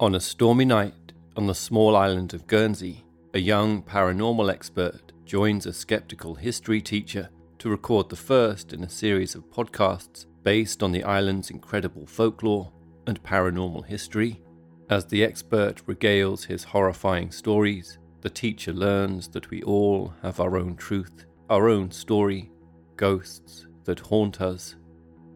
On a stormy night on the small island of Guernsey, a young paranormal expert joins a skeptical history teacher to record the first in a series of podcasts based on the island's incredible folklore and paranormal history. As the expert regales his horrifying stories, the teacher learns that we all have our own truth, our own story, ghosts that haunt us.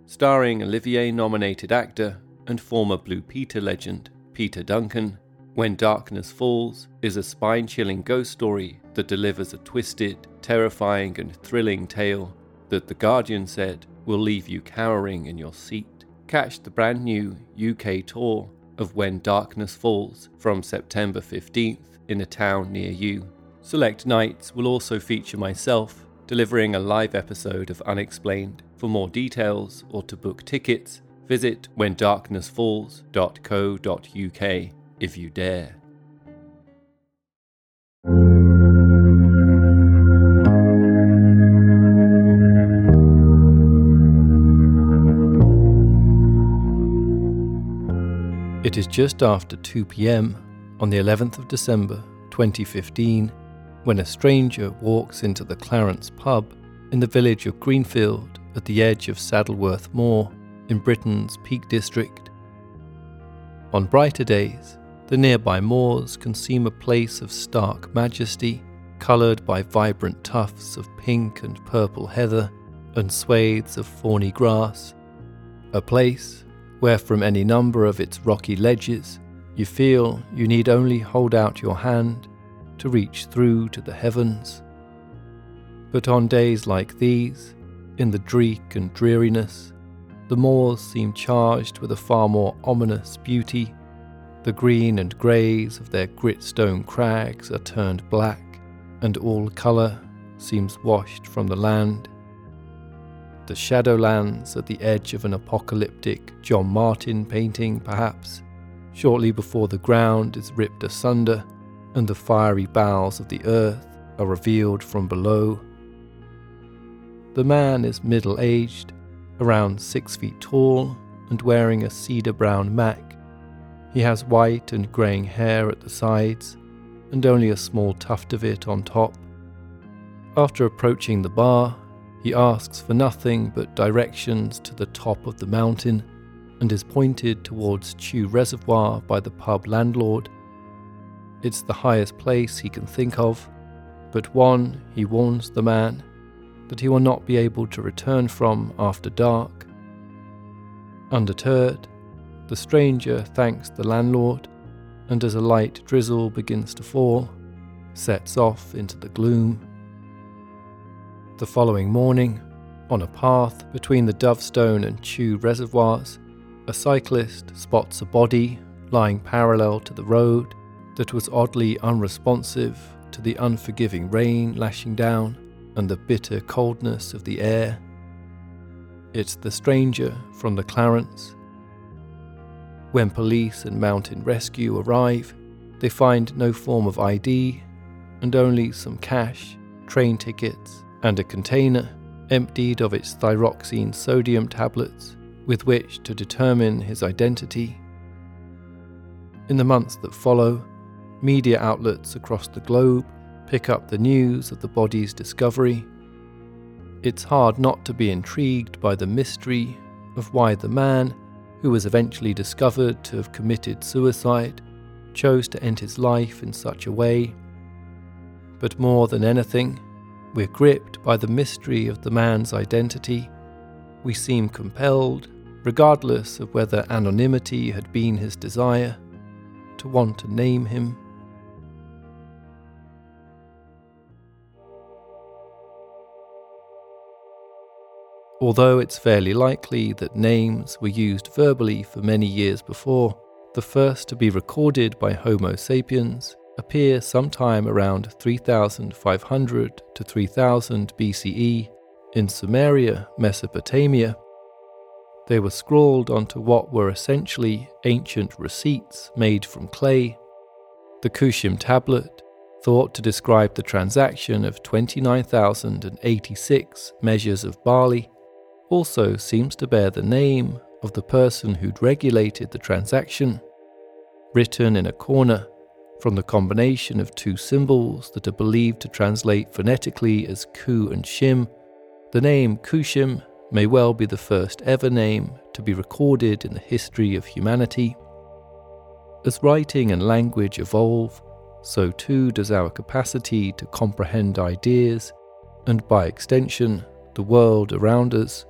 Starring Olivier nominated actor and former Blue Peter legend Peter Duncan, When Darkness Falls is a spine chilling ghost story that delivers a twisted, terrifying, and thrilling tale that The Guardian said will leave you cowering in your seat. Catch the brand new UK tour of When Darkness Falls from September 15th in a town near you. Select nights will also feature myself delivering a live episode of Unexplained. For more details or to book tickets, visit whendarknessfalls.co.uk if you dare. It is just after 2 pm on the 11th of December 2015 when a stranger walks into the Clarence pub in the village of Greenfield at the edge of Saddleworth Moor in Britain's Peak District. On brighter days, the nearby moors can seem a place of stark majesty, coloured by vibrant tufts of pink and purple heather and swathes of fawny grass, a place where from any number of its rocky ledges you feel you need only hold out your hand to reach through to the heavens. But on days like these, in the dreak and dreariness, the moors seem charged with a far more ominous beauty. The green and greys of their gritstone crags are turned black, and all colour seems washed from the land. The shadowlands at the edge of an apocalyptic John Martin painting, perhaps, shortly before the ground is ripped asunder and the fiery bowels of the earth are revealed from below. The man is middle aged, around six feet tall, and wearing a cedar brown mac. He has white and greying hair at the sides, and only a small tuft of it on top. After approaching the bar, he asks for nothing but directions to the top of the mountain and is pointed towards Chew Reservoir by the pub landlord it's the highest place he can think of, but one, he warns the man, that he will not be able to return from after dark. Undeterred, the stranger thanks the landlord, and as a light drizzle begins to fall, sets off into the gloom. The following morning, on a path between the Dovestone and Chew reservoirs, a cyclist spots a body lying parallel to the road that was oddly unresponsive to the unforgiving rain lashing down and the bitter coldness of the air. It's the stranger from the Clarence. When police and mountain rescue arrive, they find no form of ID and only some cash, train tickets, and a container emptied of its thyroxine sodium tablets with which to determine his identity. In the months that follow, media outlets across the globe pick up the news of the body's discovery. It's hard not to be intrigued by the mystery of why the man, who was eventually discovered to have committed suicide, chose to end his life in such a way. But more than anything, we're gripped by the mystery of the man's identity. We seem compelled, regardless of whether anonymity had been his desire, to want to name him. Although it's fairly likely that names were used verbally for many years before, the first to be recorded by Homo sapiens appear sometime around 3500 to 3000 BCE in Sumeria, Mesopotamia. They were scrawled onto what were essentially ancient receipts made from clay. The Kushim tablet, thought to describe the transaction of 29,086 measures of barley, also seems to bear the name of the person who'd regulated the transaction. written in a corner from the combination of two symbols that are believed to translate phonetically as Ku and Shim. The name Kushim may well be the first ever name to be recorded in the history of humanity. As writing and language evolve, so too does our capacity to comprehend ideas and, by extension, the world around us.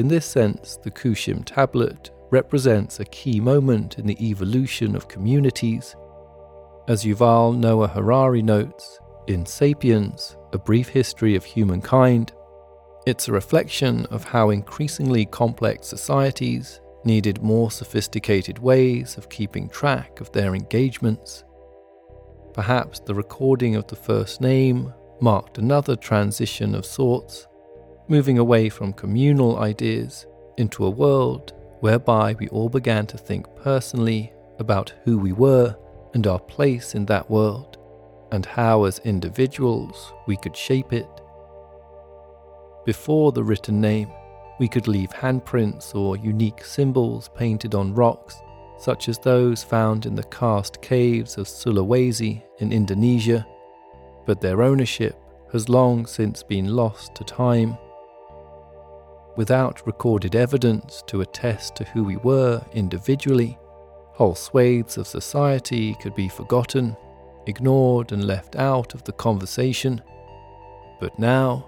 In this sense, the Kushim tablet represents a key moment in the evolution of communities. As Yuval Noah Harari notes in Sapiens, A Brief History of Humankind, it's a reflection of how increasingly complex societies needed more sophisticated ways of keeping track of their engagements. Perhaps the recording of the first name marked another transition of sorts, moving away from communal ideas into a world whereby we all began to think personally about who we were and our place in that world, and how, as individuals, we could shape it. Before the written name, we could leave handprints or unique symbols painted on rocks, such as those found in the karst caves of Sulawesi in Indonesia, but their ownership has long since been lost to time. Without recorded evidence to attest to who we were individually, whole swathes of society could be forgotten, ignored, and left out of the conversation. But now,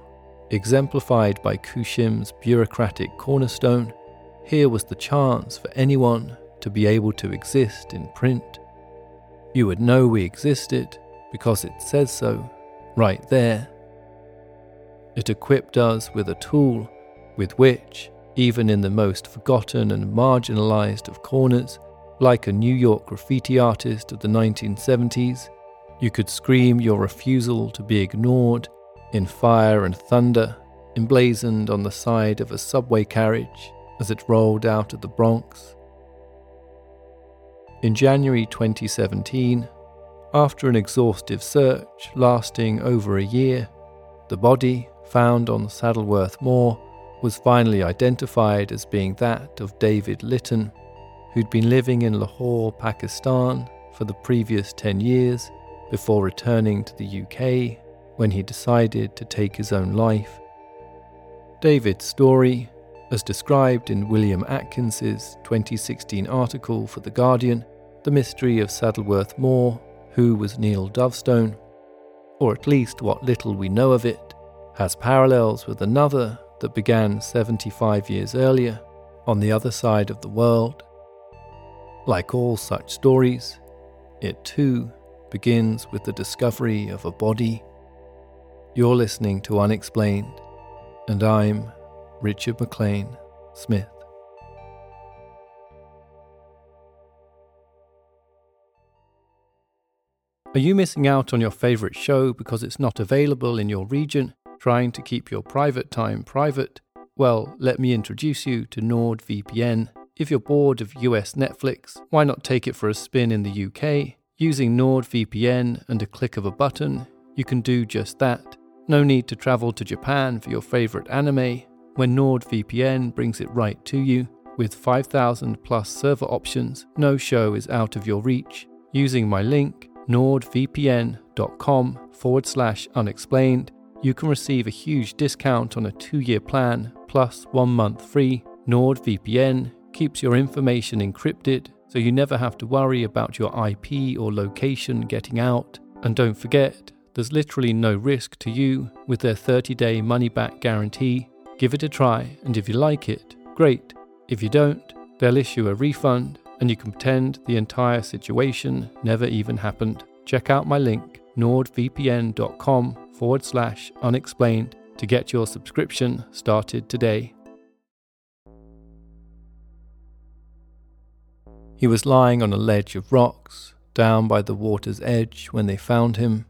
exemplified by Kushim's bureaucratic cornerstone, here was the chance for anyone to be able to exist in print. You would know we existed because it says so, right there. It equipped us with a tool with which, even in the most forgotten and marginalized of corners, like a New York graffiti artist of the 1970s, you could scream your refusal to be ignored in fire and thunder, emblazoned on the side of a subway carriage as it rolled out of the Bronx. In January 2017, after an exhaustive search lasting over a year, the body, found on Saddleworth Moor, was finally identified as being that of David Lytton, who'd been living in Lahore, Pakistan for the previous 10 years before returning to the UK when he decided to take his own life. David's story, as described in William Atkins's 2016 article for The Guardian, The Mystery of Saddleworth Moor, Who Was Neil Dovestone, or at least what little we know of it, has parallels with another that began 75 years earlier on the other side of the world. Like all such stories, it too begins with the discovery of a body. You're listening to Unexplained, and I'm Richard McLean Smith. Are you missing out on your favourite show because it's not available in your region? Trying to keep your private time private? Well, let me introduce you to NordVPN. If you're bored of US Netflix, why not take it for a spin in the UK? Using NordVPN and a click of a button, you can do just that. No need to travel to Japan for your favorite anime when NordVPN brings it right to you. With 5,000 plus server options, no show is out of your reach. Using my link, nordvpn.com forward slash unexplained, you can receive a huge discount on a two year plan plus one month free. NordVPN keeps your information encrypted so you never have to worry about your IP or location getting out. And don't forget, there's literally no risk to you with their 30 day money back guarantee. Give it a try, and if you like it, great. If you don't, they'll issue a refund and you can pretend the entire situation never even happened. Check out my link, nordvpn.com forward slash unexplained to get your subscription started today. He was lying on a ledge of rocks down by the water's edge when they found him.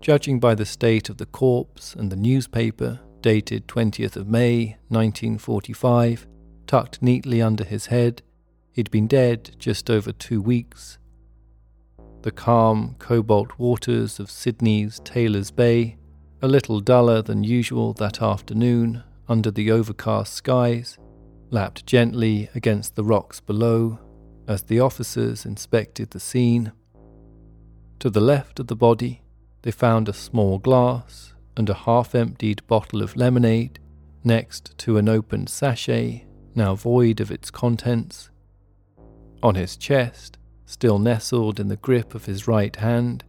Judging by the state of the corpse and the newspaper dated 20th of May 1945, tucked neatly under his head, he'd been dead just over two weeks the calm cobalt waters of Sydney's Taylor's Bay, a little duller than usual that afternoon under the overcast skies, lapped gently against the rocks below, as the officers inspected the scene. To the left of the body, they found a small glass and a half emptied bottle of lemonade next to an opened sachet, now void of its contents. On his chest, still nestled in the grip of his right hand,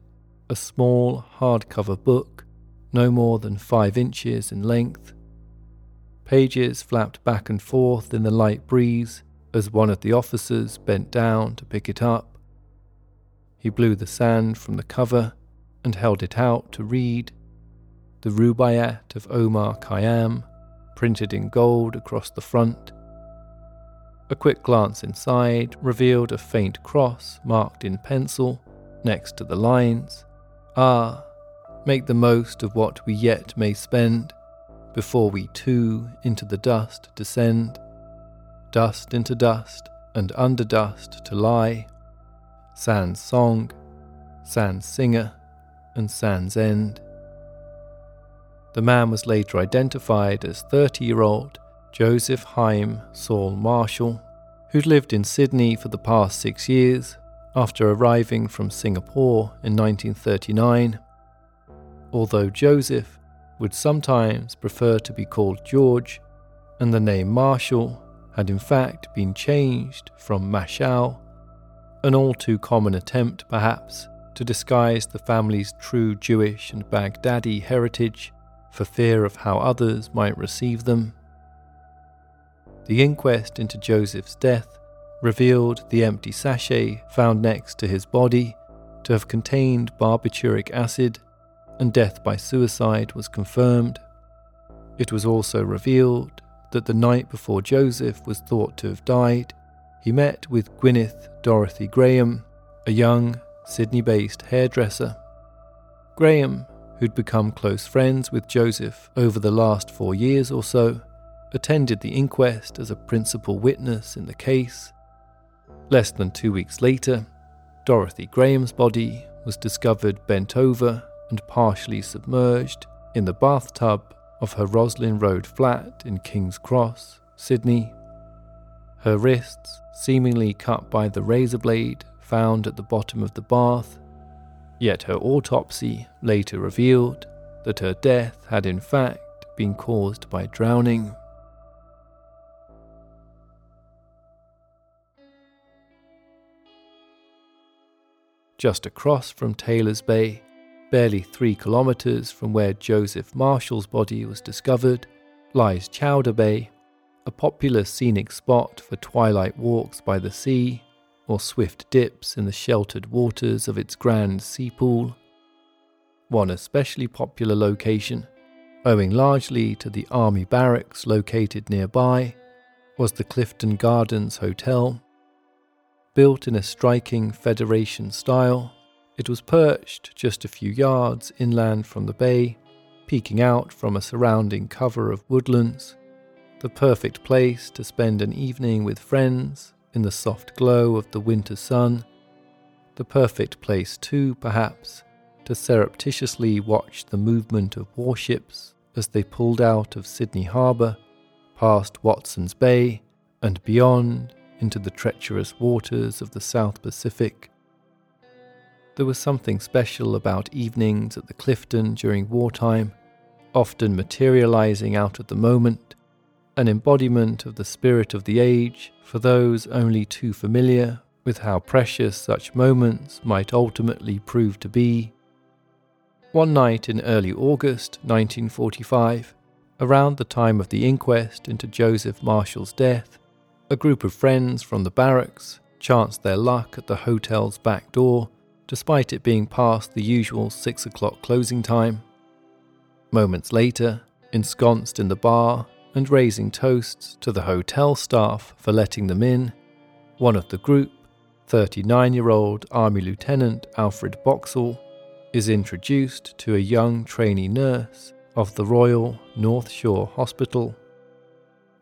a small hardcover book, no more than five inches in length. Pages flapped back and forth in the light breeze as one of the officers bent down to pick it up. He blew the sand from the cover and held it out to read. The Rubaiyat of Omar Khayyam, printed in gold across the front. A quick glance inside revealed a faint cross marked in pencil next to the lines. Ah, make the most of what we yet may spend, before we too into the dust descend dust into dust, and under dust to lie. Sans song, sans singer, and sans end. The man was later identified as 30 year old Joseph Haim Saul Marshall, who'd lived in Sydney for the past six years after arriving from Singapore in 1939. Although Joseph would sometimes prefer to be called George, and the name Marshall had in fact been changed from Mashal, an all too common attempt, perhaps, to disguise the family's true Jewish and Baghdadi heritage for fear of how others might receive them. The inquest into Joseph's death revealed the empty sachet found next to his body to have contained barbituric acid, and death by suicide was confirmed. It was also revealed that the night before Joseph was thought to have died, he met with Gwyneth Dorothy Graham, a young Sydney based hairdresser. Graham, who'd become close friends with Joseph over the last four years or so, attended the inquest as a principal witness in the case. Less than two weeks later, Dorothy Graham's body was discovered bent over and partially submerged in the bathtub of her Roslyn Road flat in King's Cross, Sydney. Her wrists seemingly cut by the razor blade found at the bottom of the bath, yet her autopsy later revealed that her death had in fact been caused by drowning. Just across from Taylor's Bay, Barely three kilometres from where Joseph Marshall's body was discovered lies Chowder Bay, a popular scenic spot for twilight walks by the sea or swift dips in the sheltered waters of its grand sea pool. One especially popular location, owing largely to the army barracks located nearby, was the Clifton Gardens Hotel. Built in a striking Federation style, it was perched just a few yards inland from the bay, peeking out from a surrounding cover of woodlands. The perfect place to spend an evening with friends in the soft glow of the winter sun. The perfect place, too, perhaps, to surreptitiously watch the movement of warships as they pulled out of Sydney Harbour, past Watson's Bay, and beyond into the treacherous waters of the South Pacific. There was something special about evenings at the Clifton during wartime, often materializing out of the moment, an embodiment of the spirit of the age for those only too familiar with how precious such moments might ultimately prove to be. One night in early August 1945, around the time of the inquest into Joseph Marshall's death, a group of friends from the barracks chanced their luck at the hotel's back door despite it being past the usual six o'clock closing time. Moments later, ensconced in the bar and raising toasts to the hotel staff for letting them in, one of the group, 39 year old Army Lieutenant Alfred Boxall, is introduced to a young trainee nurse of the Royal North Shore Hospital.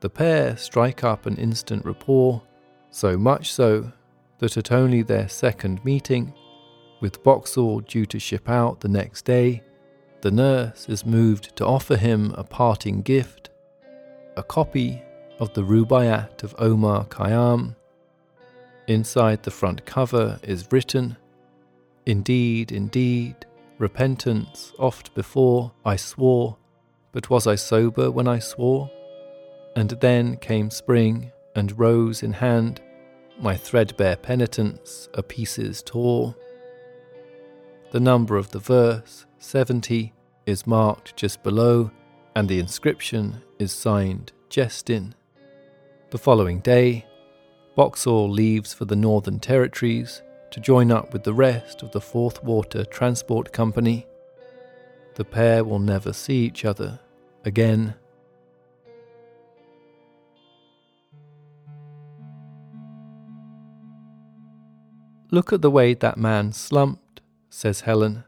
The pair strike up an instant rapport, so much so that at only their second meeting, with Boxall due to ship out the next day, the nurse is moved to offer him a parting gift a copy of the Rubaiyat of Omar Khayyam. Inside the front cover is written, Indeed, indeed, repentance oft before I swore, but was I sober when I swore? And then came spring, and rose in hand, my threadbare penitence a pieces tore. The number of the verse, 70, is marked just below, and the inscription is signed Jestyn. The following day, Boxall leaves for the Northern Territories to join up with the rest of the Fourth Water Transport Company. The pair will never see each other again. Look at the way that man slumped, says Helen,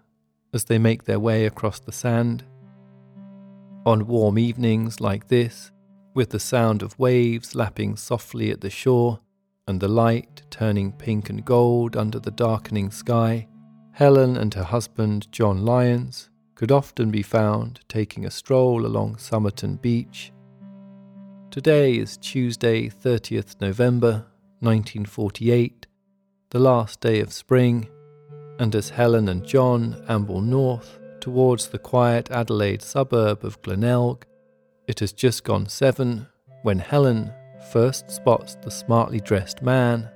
as they make their way across the sand. On warm evenings like this, with the sound of waves lapping softly at the shore and the light turning pink and gold under the darkening sky, Helen and her husband, John Lyons, could often be found taking a stroll along Somerton Beach. Today is Tuesday, 30th November 1948, the last day of spring, and as Helen and John amble north towards the quiet Adelaide suburb of Glenelg, it has just gone seven when Helen first spots the smartly dressed man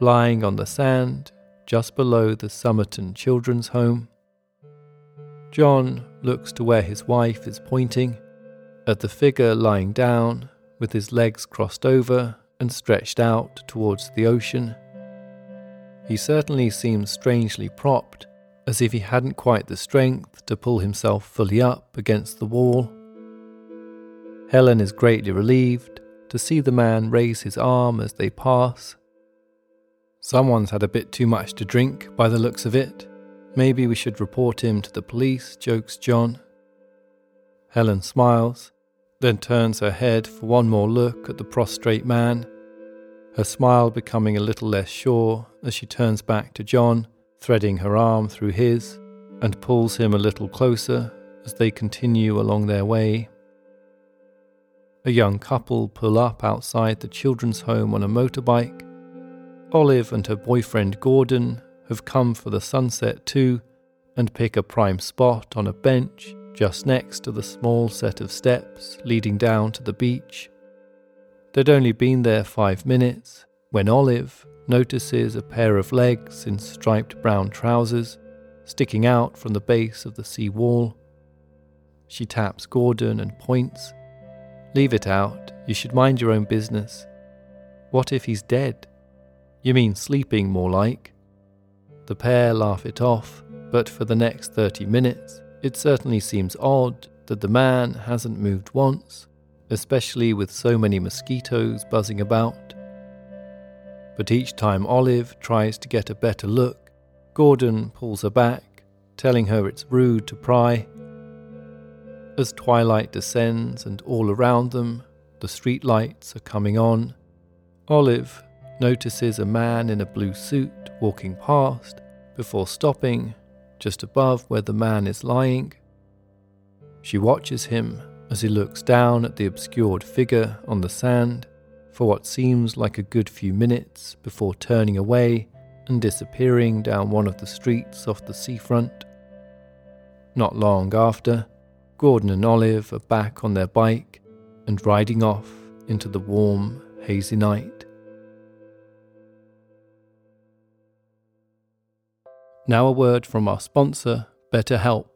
lying on the sand just below the Somerton Children's Home. John looks to where his wife is pointing, at the figure lying down with his legs crossed over and stretched out towards the ocean. He certainly seems strangely propped, as if he hadn't quite the strength to pull himself fully up against the wall. Helen is greatly relieved to see the man raise his arm as they pass. Someone's had a bit too much to drink by the looks of it. Maybe we should report him to the police, jokes John. Helen smiles, then turns her head for one more look at the prostrate man her smile becoming a little less sure as she turns back to John, threading her arm through his, and pulls him a little closer as they continue along their way. A young couple pull up outside the children's home on a motorbike. Olive and her boyfriend Gordon have come for the sunset too and pick a prime spot on a bench just next to the small set of steps leading down to the beach. They'd only been there five minutes when Olive notices a pair of legs in striped brown trousers sticking out from the base of the sea wall. She taps Gordon and points. Leave it out, you should mind your own business. What if he's dead? You mean sleeping, more like. The pair laugh it off, but for the next 30 minutes, it certainly seems odd that the man hasn't moved once especially with so many mosquitoes buzzing about. But each time Olive tries to get a better look, Gordon pulls her back, telling her it's rude to pry. As twilight descends and all around them the street lights are coming on, Olive notices a man in a blue suit walking past before stopping just above where the man is lying. She watches him as he looks down at the obscured figure on the sand for what seems like a good few minutes before turning away and disappearing down one of the streets off the seafront. Not long after, Gordon and Olive are back on their bike and riding off into the warm, hazy night. Now, a word from our sponsor, BetterHelp.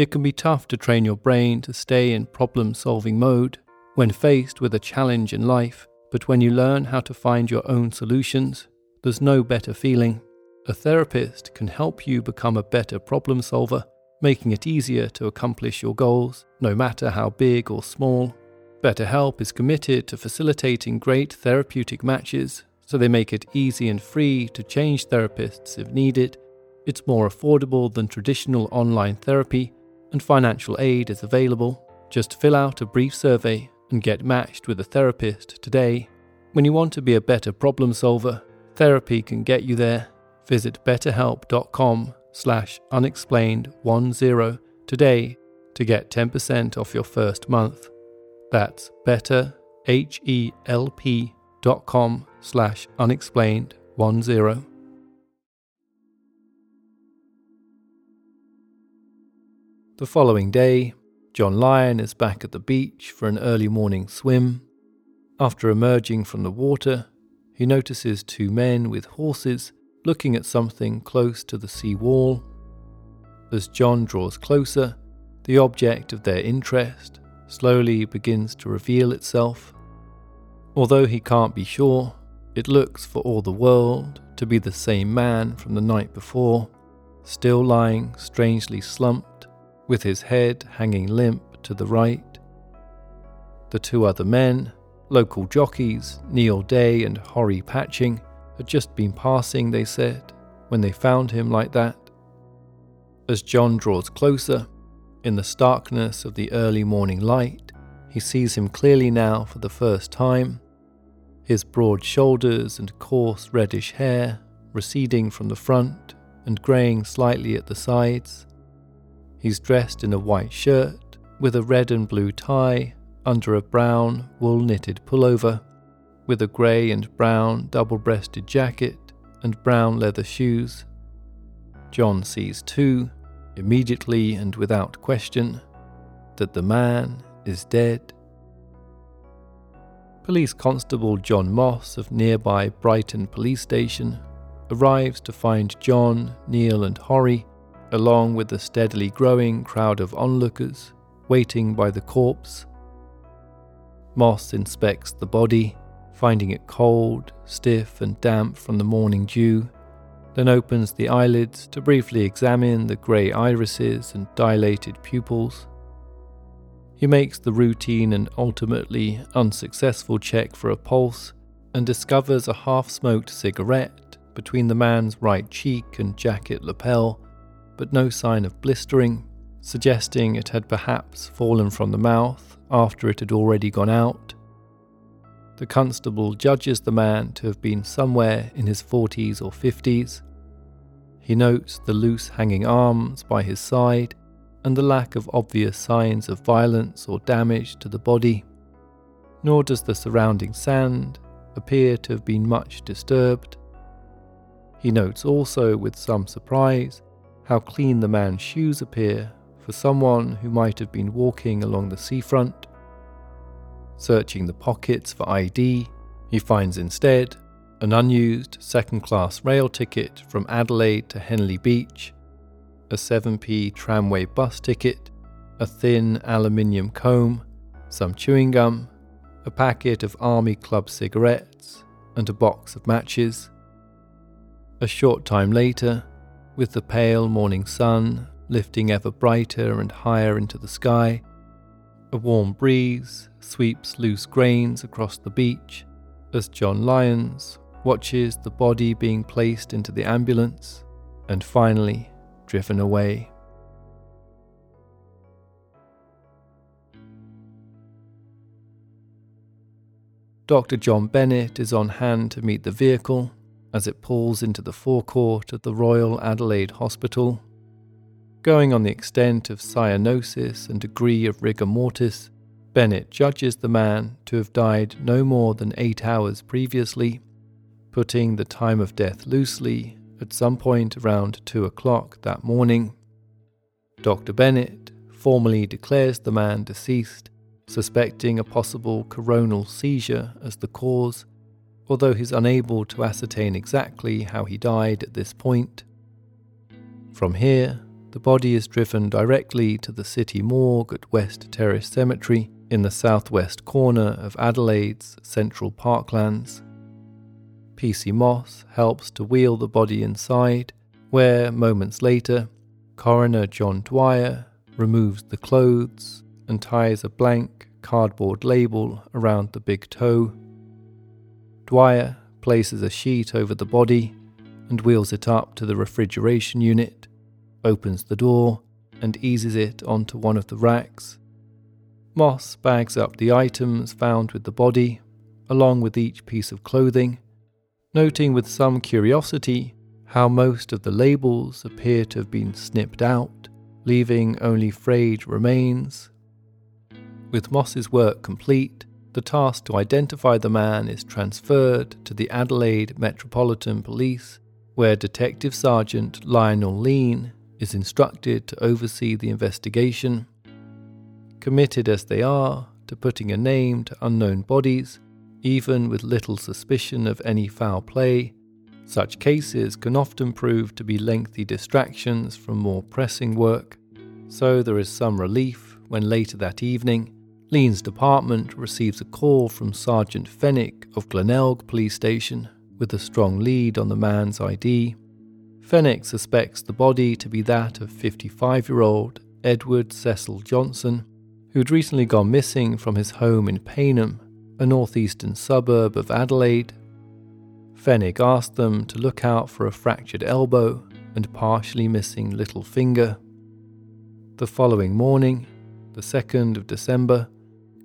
It can be tough to train your brain to stay in problem solving mode when faced with a challenge in life, but when you learn how to find your own solutions, there's no better feeling. A therapist can help you become a better problem solver, making it easier to accomplish your goals, no matter how big or small. BetterHelp is committed to facilitating great therapeutic matches, so they make it easy and free to change therapists if needed. It's more affordable than traditional online therapy and financial aid is available. Just fill out a brief survey and get matched with a therapist today. When you want to be a better problem solver, therapy can get you there. Visit betterhelp.com slash unexplained10 today to get 10% off your first month. That's betterhelp.com slash unexplained10. The following day, John Lyon is back at the beach for an early morning swim. After emerging from the water, he notices two men with horses looking at something close to the sea wall. As John draws closer, the object of their interest slowly begins to reveal itself. Although he can't be sure, it looks for all the world to be the same man from the night before, still lying strangely slumped, with his head hanging limp to the right. The two other men, local jockeys, Neil Day and Horry Patching, had just been passing, they said, when they found him like that. As John draws closer, in the starkness of the early morning light, he sees him clearly now for the first time. His broad shoulders and coarse reddish hair receding from the front and greying slightly at the sides. He's dressed in a white shirt with a red and blue tie under a brown wool knitted pullover, with a grey and brown double breasted jacket and brown leather shoes. John sees too immediately and without question, that the man is dead. Police Constable John Moss of nearby Brighton Police Station arrives to find John, Neil, and Horry, along with the steadily growing crowd of onlookers, waiting by the corpse. Moss inspects the body, finding it cold, stiff, and damp from the morning dew then opens the eyelids to briefly examine the grey irises and dilated pupils. He makes the routine and ultimately unsuccessful check for a pulse and discovers a half smoked cigarette between the man's right cheek and jacket lapel, but no sign of blistering, suggesting it had perhaps fallen from the mouth after it had already gone out. The constable judges the man to have been somewhere in his 40s or 50s. He notes the loose hanging arms by his side and the lack of obvious signs of violence or damage to the body. Nor does the surrounding sand appear to have been much disturbed. He notes also with some surprise how clean the man's shoes appear for someone who might have been walking along the seafront Searching the pockets for ID, he finds instead an unused second class rail ticket from Adelaide to Henley Beach, a 7p tramway bus ticket, a thin aluminium comb, some chewing gum, a packet of Army Club cigarettes, and a box of matches. A short time later, with the pale morning sun lifting ever brighter and higher into the sky, a warm breeze sweeps loose grains across the beach as John Lyons watches the body being placed into the ambulance and finally driven away. Dr. John Bennett is on hand to meet the vehicle as it pulls into the forecourt of the Royal Adelaide Hospital Going on the extent of cyanosis and degree of rigor mortis, Bennett judges the man to have died no more than eight hours previously, putting the time of death loosely at some point around two o'clock that morning. Dr. Bennett formally declares the man deceased, suspecting a possible coronal seizure as the cause, although he's unable to ascertain exactly how he died at this point. From here, the body is driven directly to the city morgue at West Terrace Cemetery in the southwest corner of Adelaide's central parklands. PC Moss helps to wheel the body inside, where, moments later, coroner John Dwyer removes the clothes and ties a blank cardboard label around the big toe. Dwyer places a sheet over the body and wheels it up to the refrigeration unit opens the door, and eases it onto one of the racks. Moss bags up the items found with the body, along with each piece of clothing, noting with some curiosity how most of the labels appear to have been snipped out, leaving only frayed remains. With Moss's work complete, the task to identify the man is transferred to the Adelaide Metropolitan Police, where Detective Sergeant Lionel Leane is instructed to oversee the investigation. Committed as they are to putting a name to unknown bodies, even with little suspicion of any foul play, such cases can often prove to be lengthy distractions from more pressing work, so there is some relief when later that evening Leane's department receives a call from Sergeant Fenwick of Glenelg Police Station with a strong lead on the man's ID. Fenwick suspects the body to be that of 55 year old Edward Cecil Johnson, who'd recently gone missing from his home in Payneham, a northeastern suburb of Adelaide. Fenwick asked them to look out for a fractured elbow and partially missing little finger. The following morning, the 2nd of December,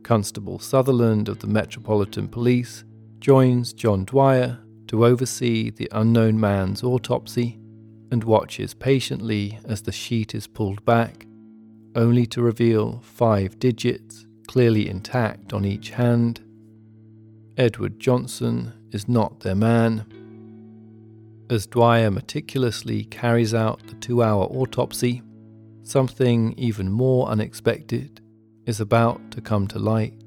Constable Sutherland of the Metropolitan Police joins John Dwyer to oversee the unknown man's autopsy and watches patiently as the sheet is pulled back, only to reveal five digits clearly intact on each hand. Edward Johnson is not their man. As Dwyer meticulously carries out the two hour autopsy, something even more unexpected is about to come to light.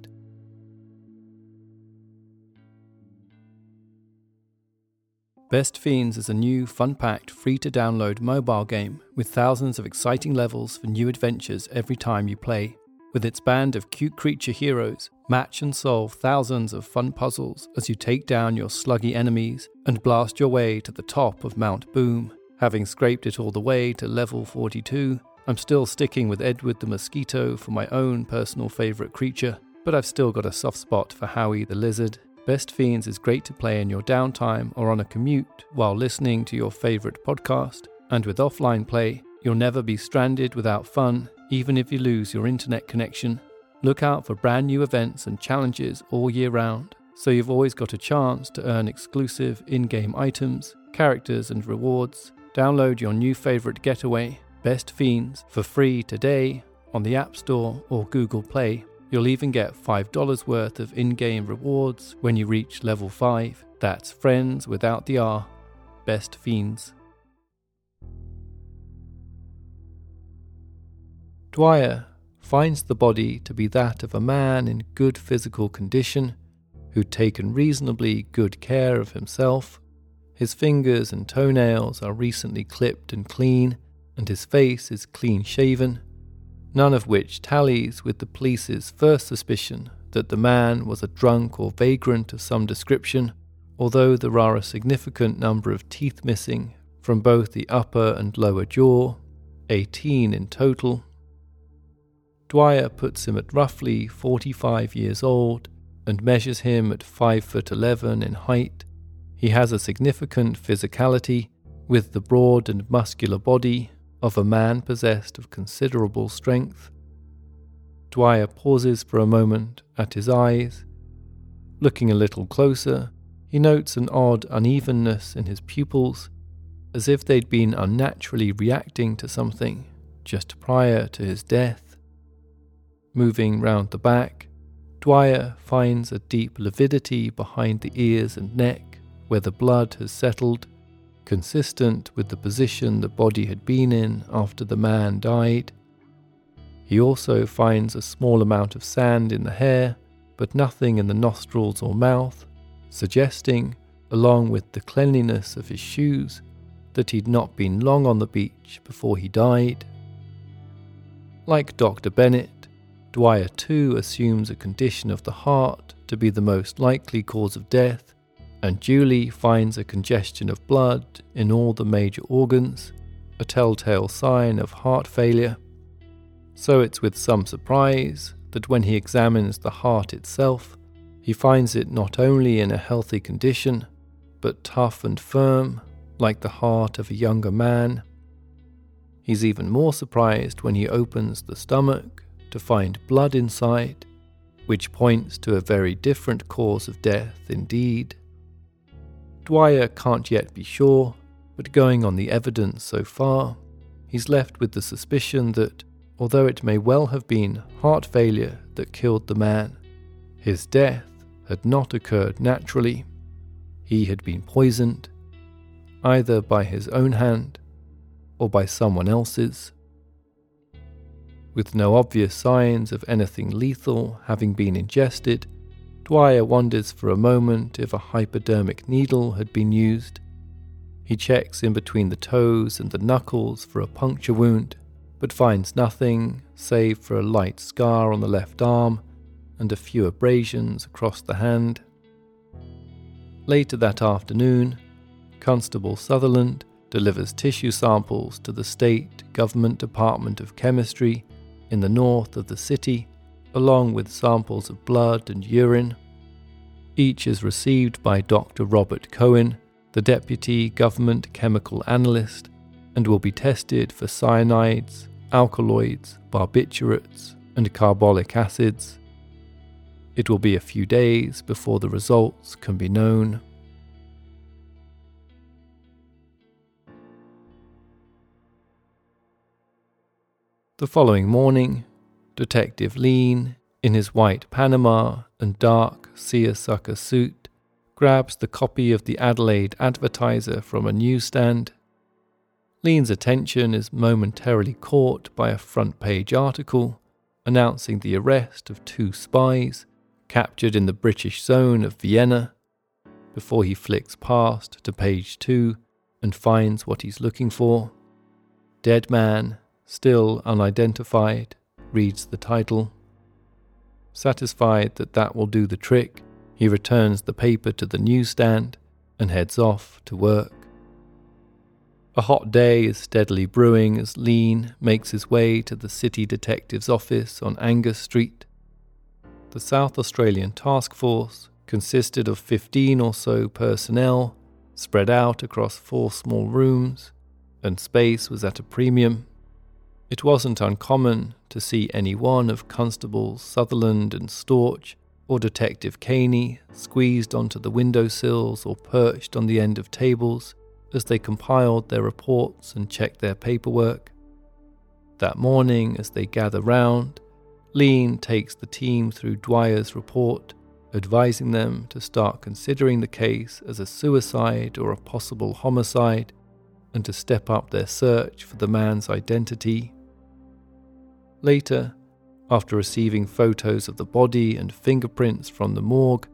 Best Fiends is a new, fun packed, free to download mobile game with thousands of exciting levels for new adventures every time you play. With its band of cute creature heroes, match and solve thousands of fun puzzles as you take down your sluggy enemies and blast your way to the top of Mount Boom. Having scraped it all the way to level 42, I'm still sticking with Edward the Mosquito for my own personal favourite creature, but I've still got a soft spot for Howie the Lizard. Best Fiends is great to play in your downtime or on a commute while listening to your favourite podcast, and with offline play, you'll never be stranded without fun, even if you lose your internet connection. Look out for brand new events and challenges all year round, so you've always got a chance to earn exclusive in game items, characters, and rewards. Download your new favourite getaway Best Fiends for free today on the App Store or Google Play. You'll even get $5 worth of in game rewards when you reach level 5. That's friends without the R. Best Fiends. Dwyer finds the body to be that of a man in good physical condition who'd taken reasonably good care of himself. His fingers and toenails are recently clipped and clean and his face is clean shaven, none of which tallies with the police's first suspicion that the man was a drunk or vagrant of some description, although there are a significant number of teeth missing from both the upper and lower jaw, 18 in total. Dwyer puts him at roughly 45 years old and measures him at 5 foot 11 in height. He has a significant physicality with the broad and muscular body of a man possessed of considerable strength. Dwyer pauses for a moment at his eyes. Looking a little closer, he notes an odd unevenness in his pupils, as if they'd been unnaturally reacting to something just prior to his death. Moving round the back, Dwyer finds a deep lividity behind the ears and neck where the blood has settled consistent with the position the body had been in after the man died. He also finds a small amount of sand in the hair, but nothing in the nostrils or mouth, suggesting, along with the cleanliness of his shoes, that he'd not been long on the beach before he died. Like Dr. Bennett, Dwyer too assumes a condition of the heart to be the most likely cause of death and Julie finds a congestion of blood in all the major organs, a telltale sign of heart failure. So it's with some surprise that when he examines the heart itself, he finds it not only in a healthy condition, but tough and firm, like the heart of a younger man. He's even more surprised when he opens the stomach to find blood inside, which points to a very different cause of death indeed. Dwyer can't yet be sure, but going on the evidence so far, he's left with the suspicion that, although it may well have been heart failure that killed the man, His death had not occurred naturally. He had been poisoned, either by his own hand or by someone else's. With no obvious signs of anything lethal having been ingested, Dwyer wonders for a moment if a hypodermic needle had been used. He checks in between the toes and the knuckles for a puncture wound, but finds nothing save for a light scar on the left arm and a few abrasions across the hand. Later that afternoon, Constable Sutherland delivers tissue samples to the State Government Department of Chemistry in the north of the city, along with samples of blood and urine. Each is received by Dr. Robert Cowan, the Deputy Government Chemical Analyst, and will be tested for cyanides, alkaloids, barbiturates, and carbolic acids. It will be a few days before the results can be known. The following morning, Detective Leane, in his white Panama and dark seersucker suit, grabs the copy of the Adelaide Advertiser from a newsstand. Leane's attention is momentarily caught by a front page article announcing the arrest of two spies captured in the British zone of Vienna before he flicks past to page two and finds what he's looking for. Dead Man still unidentified, reads the title. Satisfied that that will do the trick, he returns the paper to the newsstand and heads off to work. A hot day is steadily brewing as Leane makes his way to the city detective's office on Angas Street. The South Australian task force consisted of 15 or so personnel spread out across four small rooms, and space was at a premium. It wasn't uncommon to see any one of Constables Sutherland and Storch or Detective Caney squeezed onto the window sills or perched on the end of tables as they compiled their reports and checked their paperwork. That morning, as they gather round, Leane takes the team through Dwyer's report, advising them to start considering the case as a suicide or a possible homicide and to step up their search for the man's identity Later, after receiving photos of the body and fingerprints from the morgue,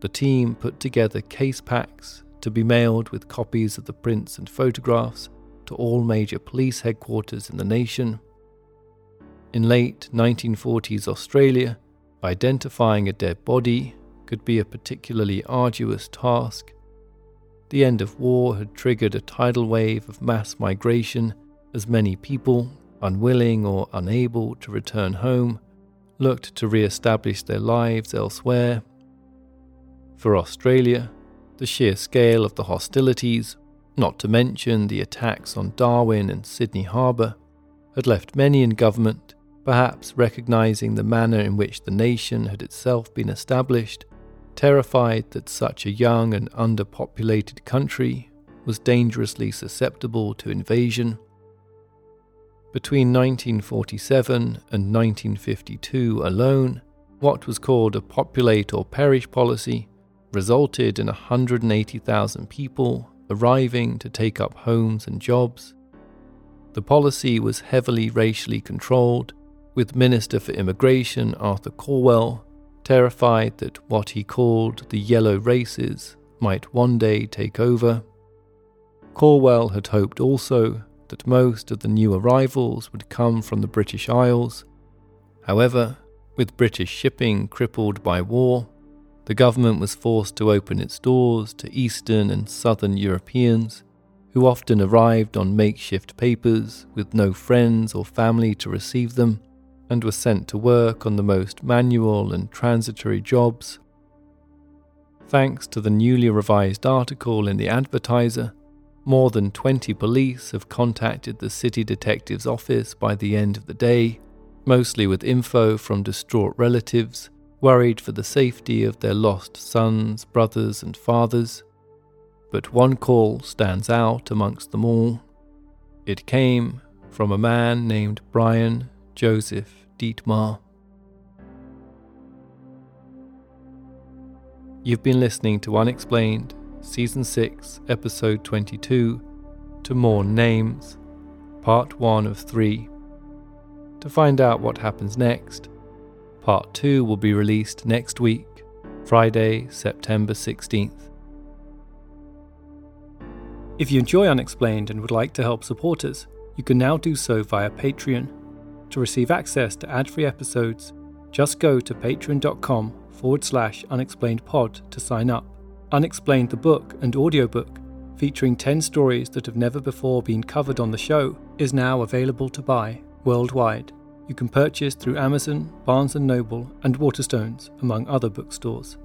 the team put together case packs to be mailed with copies of the prints and photographs to all major police headquarters in the nation. In late 1940s Australia, identifying a dead body could be a particularly arduous task. The end of war had triggered a tidal wave of mass migration as many people unwilling or unable to return home, looked to re establish their lives elsewhere. For Australia, the sheer scale of the hostilities, not to mention the attacks on Darwin and Sydney Harbour, had left many in government, perhaps recognising the manner in which the nation had itself been established, terrified that such a young and underpopulated country was dangerously susceptible to invasion. Between 1947 and 1952 alone, what was called a populate or perish policy resulted in 180,000 people arriving to take up homes and jobs. The policy was heavily racially controlled, with Minister for Immigration Arthur Calwell terrified that what he called the yellow races might one day take over. Calwell had hoped also that most of the new arrivals would come from the British Isles. However, with British shipping crippled by war, the government was forced to open its doors to Eastern and Southern Europeans, who often arrived on makeshift papers with no friends or family to receive them, and were sent to work on the most manual and transitory jobs. Thanks to the newly revised article in the Advertiser, more than 20 police have contacted the city detective's office by the end of the day, mostly with info from distraught relatives worried for the safety of their lost sons, brothers, and fathers. But one call stands out amongst them all. It came from a man named Brian Joseph Dietmar. You've been listening to Unexplained, Season 6, Episode 22, To Mourn Names, Part 1 of 3. To find out what happens next, Part 2 will be released next week, Friday, September 16th. If you enjoy Unexplained and would like to help support us, you can now do so via Patreon. To receive access to ad free episodes, just go to patreon.com forward slash unexplainedpod to sign up. Unexplained the book and audiobook, featuring 10 stories that have never before been covered on the show, is now available to buy worldwide. You can purchase through Amazon, Barnes & Noble, and Waterstones, among other bookstores.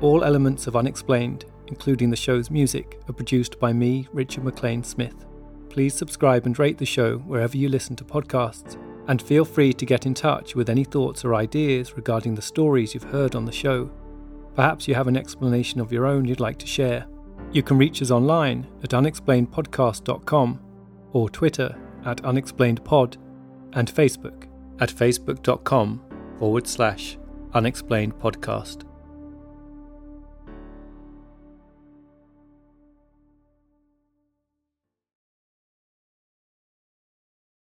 All elements of Unexplained, including the show's music, are produced by me, Richard MacLean Smith. Please subscribe and rate the show wherever you listen to podcasts and feel free to get in touch with any thoughts or ideas regarding the stories you've heard on the show. Perhaps you have an explanation of your own you'd like to share. You can reach us online at unexplainedpodcast.com or Twitter at unexplainedpod and Facebook at facebook.com forward slash unexplained podcast.